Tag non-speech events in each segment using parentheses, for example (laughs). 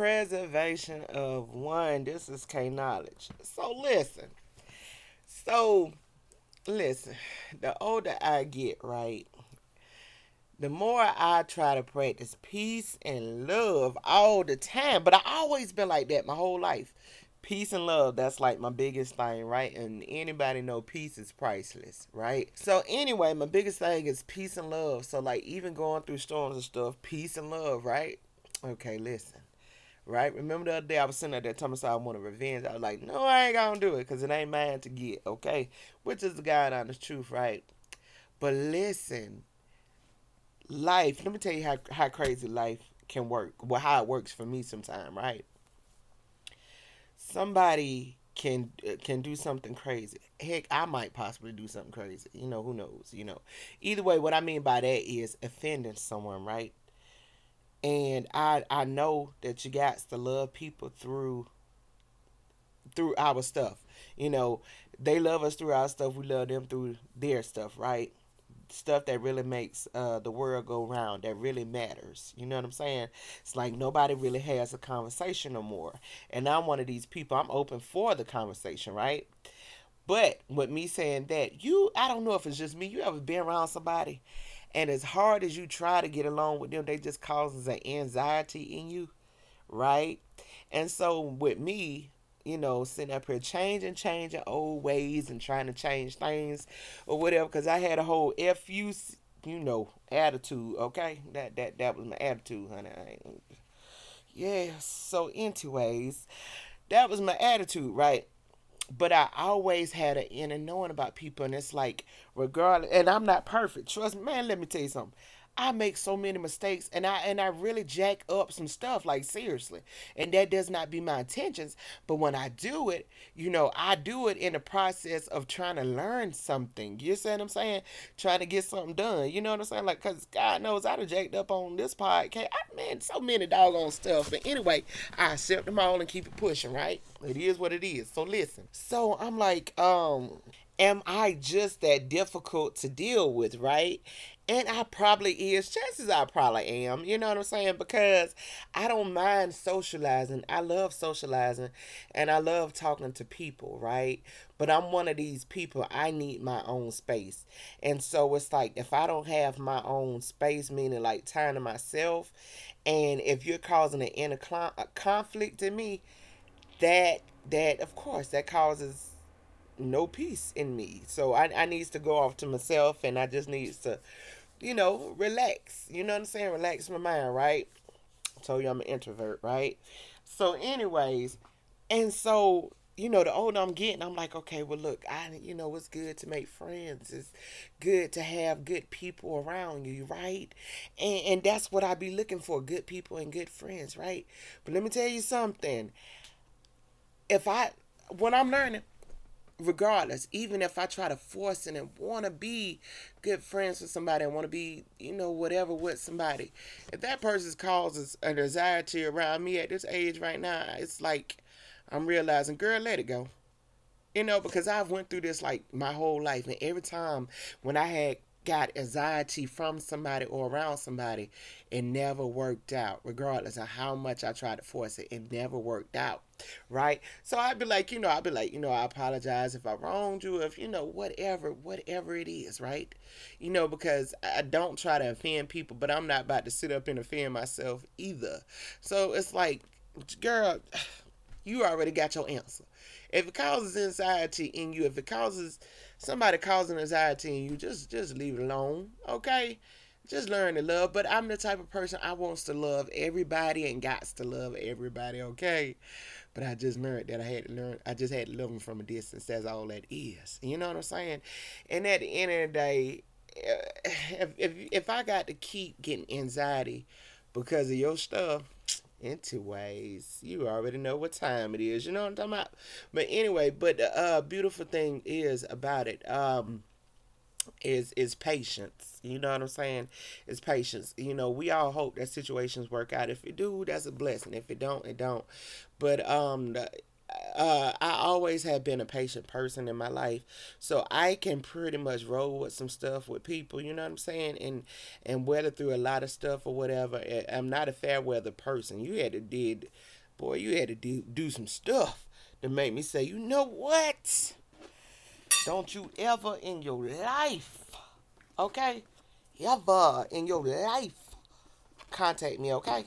Preservation of one. This is K Knowledge. So listen. So listen. The older I get, right, the more I try to practice peace and love all the time. But I always been like that my whole life. Peace and love, that's like my biggest thing, right? And anybody know peace is priceless, right? So anyway, my biggest thing is peace and love. So like even going through storms and stuff, peace and love, right? Okay, listen. Right? Remember the other day I was sitting at that time I wanted revenge. I was like, no, I ain't gonna do it because it ain't mine to get, okay? Which is the God honest truth, right? But listen, life, let me tell you how, how crazy life can work. Well, how it works for me sometimes, right? Somebody can uh, can do something crazy. Heck, I might possibly do something crazy. You know, who knows, you know. Either way, what I mean by that is offending someone, right? And I I know that you got to love people through through our stuff. You know, they love us through our stuff, we love them through their stuff, right? stuff that really makes uh, the world go round that really matters. You know what i'm saying? It's like nobody really has a conversation no more. And i'm one of these people i'm open for the conversation right? But with me saying that you i don't know if it's just me you ever been around somebody and as hard as you try to get along with them they just causes an anxiety in you right and so with me you know, sitting up here changing, changing old ways and trying to change things or whatever. Because I had a whole fu, you you know, attitude. Okay, that that that was my attitude, honey. yeah. So, anyways, that was my attitude, right? But I always had an inner knowing about people, and it's like, regardless, and I'm not perfect. Trust me, man. Let me tell you something. I make so many mistakes and I and I really jack up some stuff like seriously. And that does not be my intentions, but when I do it, you know, I do it in the process of trying to learn something. You see what I'm saying? Trying to get something done. You know what I'm saying? Like cuz God knows I'd have jacked up on this podcast. I man, so many doggone stuff. But anyway, I accept them all and keep it pushing, right? It is what it is. So listen. So I'm like, um, am I just that difficult to deal with, right? And I probably is. Chances I probably am. You know what I'm saying? Because I don't mind socializing. I love socializing and I love talking to people, right? But I'm one of these people, I need my own space. And so it's like if I don't have my own space, meaning like time to myself, and if you're causing an inner uh, conflict in me, that that of course that causes no peace in me. So I, I needs to go off to myself and I just needs to you know, relax. You know what I'm saying? Relax my mind, right? I told you I'm an introvert, right? So, anyways, and so you know, the older I'm getting, I'm like, okay, well, look, I, you know, it's good to make friends. It's good to have good people around you, right? And and that's what I be looking for: good people and good friends, right? But let me tell you something. If I, when I'm learning, regardless, even if I try to force it and want to be good friends with somebody and want to be, you know, whatever with somebody, if that person causes an anxiety around me at this age right now, it's like I'm realizing, girl, let it go. You know, because I've went through this like my whole life, and every time when I had got anxiety from somebody or around somebody, it never worked out, regardless of how much I tried to force it. It never worked out, right? So I'd be like, you know, I'd be like, you know, I apologize if I wronged you, if, you know, whatever, whatever it is, right? You know, because I don't try to offend people, but I'm not about to sit up and offend myself either. So it's like, girl, (sighs) you already got your answer. If it causes anxiety in you, if it causes somebody causing anxiety in you, just just leave it alone. Okay? Just learn to love. But I'm the type of person I wants to love everybody and got to love everybody, okay? But I just learned that I had to learn I just had to love them from a distance. That's all that is. You know what I'm saying? And at the end of the day, eh, if if if I got to keep getting anxiety because of your stuff, into ways. You already know what time it is. You know what I'm talking about? But anyway, but the uh, beautiful thing is about it. Um, is is patience. You know what I'm saying? It's patience. You know, we all hope that situations work out. If it do, that's a blessing. If it don't, it don't. But um, the, uh, I always have been a patient person in my life, so I can pretty much roll with some stuff with people. You know what I'm saying? And and weather through a lot of stuff or whatever. I'm not a fair weather person. You had to did, boy, you had to do do some stuff to make me say, you know what? Don't you ever in your life, okay, ever in your life contact me, okay?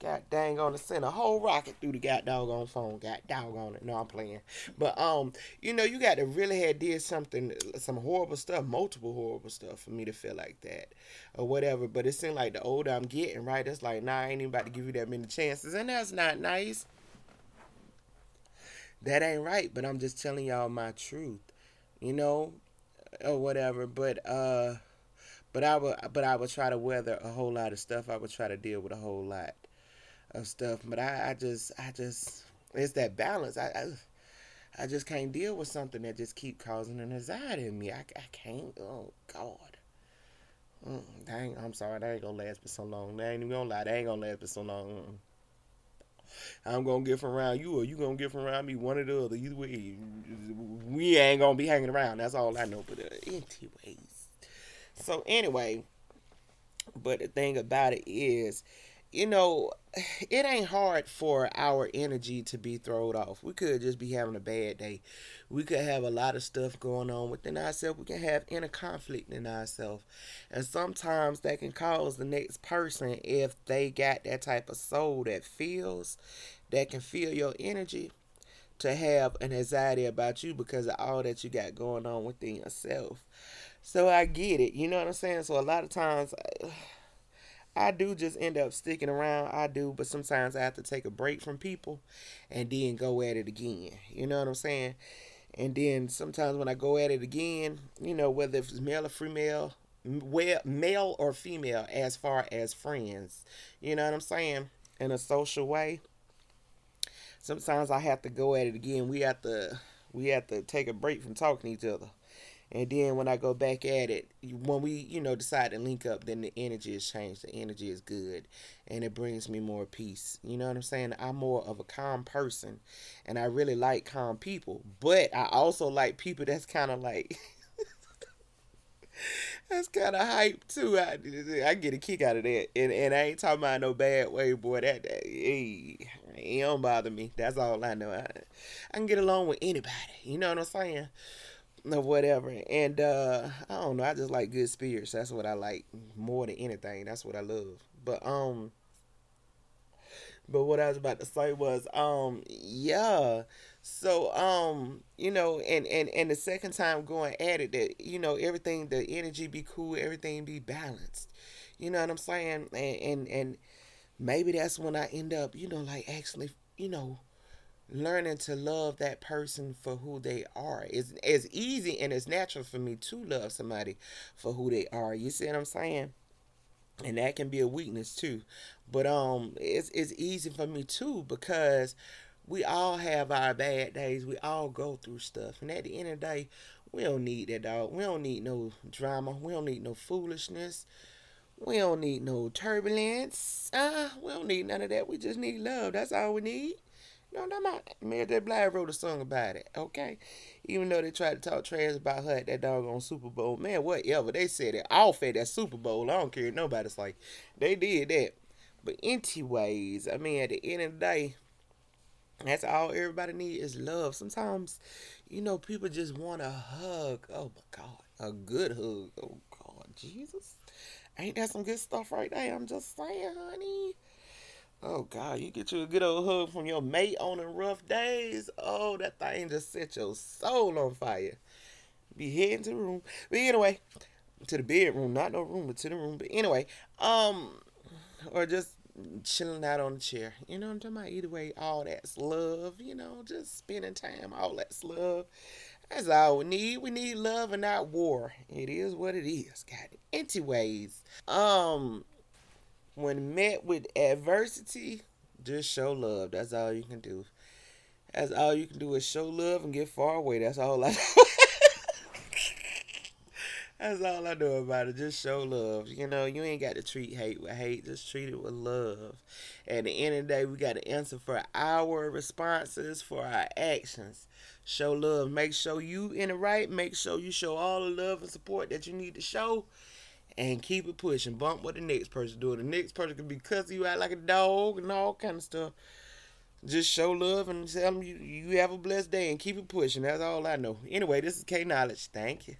God dang on to send a whole rocket through the god doggone phone. God doggone it. No, I'm playing. But um, you know, you got to really have did something, some horrible stuff, multiple horrible stuff for me to feel like that, or whatever. But it seems like the older I'm getting, right? It's like, nah, I ain't even about to give you that many chances, and that's not nice. That ain't right. But I'm just telling y'all my truth, you know, or whatever. But uh, but I would, but I would try to weather a whole lot of stuff. I would try to deal with a whole lot of stuff. But I, I just, I just, it's that balance. I, I, I just can't deal with something that just keep causing an anxiety in me. I, I can't. Oh God. Mm, dang, I'm sorry. That ain't gonna last for so long. That ain't even gonna lie. That ain't gonna last for so long. Mm. I'm gonna get from around you, or you gonna get from around me. One or the other. Either way, we ain't gonna be hanging around. That's all I know. But uh, anyways, so anyway, but the thing about it is, you know, (sighs) it ain't hard for our energy to be thrown off. We could just be having a bad day. We could have a lot of stuff going on within ourselves. We can have inner conflict in ourselves. And sometimes that can cause the next person, if they got that type of soul that feels, that can feel your energy, to have an anxiety about you because of all that you got going on within yourself. So I get it. You know what I'm saying? So a lot of times. I do just end up sticking around. I do, but sometimes I have to take a break from people and then go at it again. You know what I'm saying? And then sometimes when I go at it again, you know, whether it's male or female, well, male or female, as far as friends, you know what I'm saying? In a social way. Sometimes I have to go at it again. We have to we have to take a break from talking to each other. And then when I go back at it, when we, you know, decide to link up, then the energy has changed. The energy is good and it brings me more peace. You know what I'm saying? I'm more of a calm person and I really like calm people. But I also like people that's kind of like, (laughs) that's kind of hype too. I, I get a kick out of that. And, and I ain't talking about no bad way, boy. That, that hey, it don't bother me. That's all I know. I, I can get along with anybody. You know what I'm saying? Or whatever. And uh I don't know, I just like good spirits. That's what I like more than anything. That's what I love. But um but what I was about to say was um yeah. So um you know and and and the second time going at it that you know everything the energy be cool, everything be balanced. You know what I'm saying? And and and maybe that's when I end up, you know, like actually, you know, learning to love that person for who they are. It's as easy and it's natural for me to love somebody for who they are. You see what I'm saying? And that can be a weakness too. But um it's it's easy for me too because we all have our bad days. We all go through stuff. And at the end of the day, we don't need that dog. We don't need no drama. We don't need no foolishness. We don't need no turbulence. Uh, we don't need none of that. We just need love. That's all we need. No, not my Mary J. Blige wrote a song about it. Okay, even though they tried to talk trash about her at that doggone Super Bowl, man, whatever they said it off at that Super Bowl. I don't care. Nobody's like they did that. But anyways, I mean, at the end of the day, that's all everybody needs is love. Sometimes, you know, people just want a hug. Oh my God, a good hug. Oh God, Jesus, ain't that some good stuff right there? I'm just saying, honey. Oh God, you get you a good old hug from your mate on the rough days. Oh, that thing just set your soul on fire. Be heading to the room. But anyway, to the bedroom, not no room, but to the room. But anyway, um, or just chilling out on the chair. You know what I'm talking about? Either way, all that's love, you know, just spending time, all that's love. That's all we need. We need love and not war. It is what it is. It. Anyways, um, when met with adversity, just show love. That's all you can do. That's all you can do is show love and get far away. That's all I (laughs) That's all I know about it. Just show love. You know, you ain't got to treat hate with hate. Just treat it with love. At the end of the day, we got to answer for our responses, for our actions. Show love. Make sure you in the right. Make sure you show all the love and support that you need to show. And keep it pushing. Bump what the next person doing. The next person could be cussing you out like a dog and all kind of stuff. Just show love and tell them you, you have a blessed day and keep it pushing. That's all I know. Anyway, this is K Knowledge. Thank you.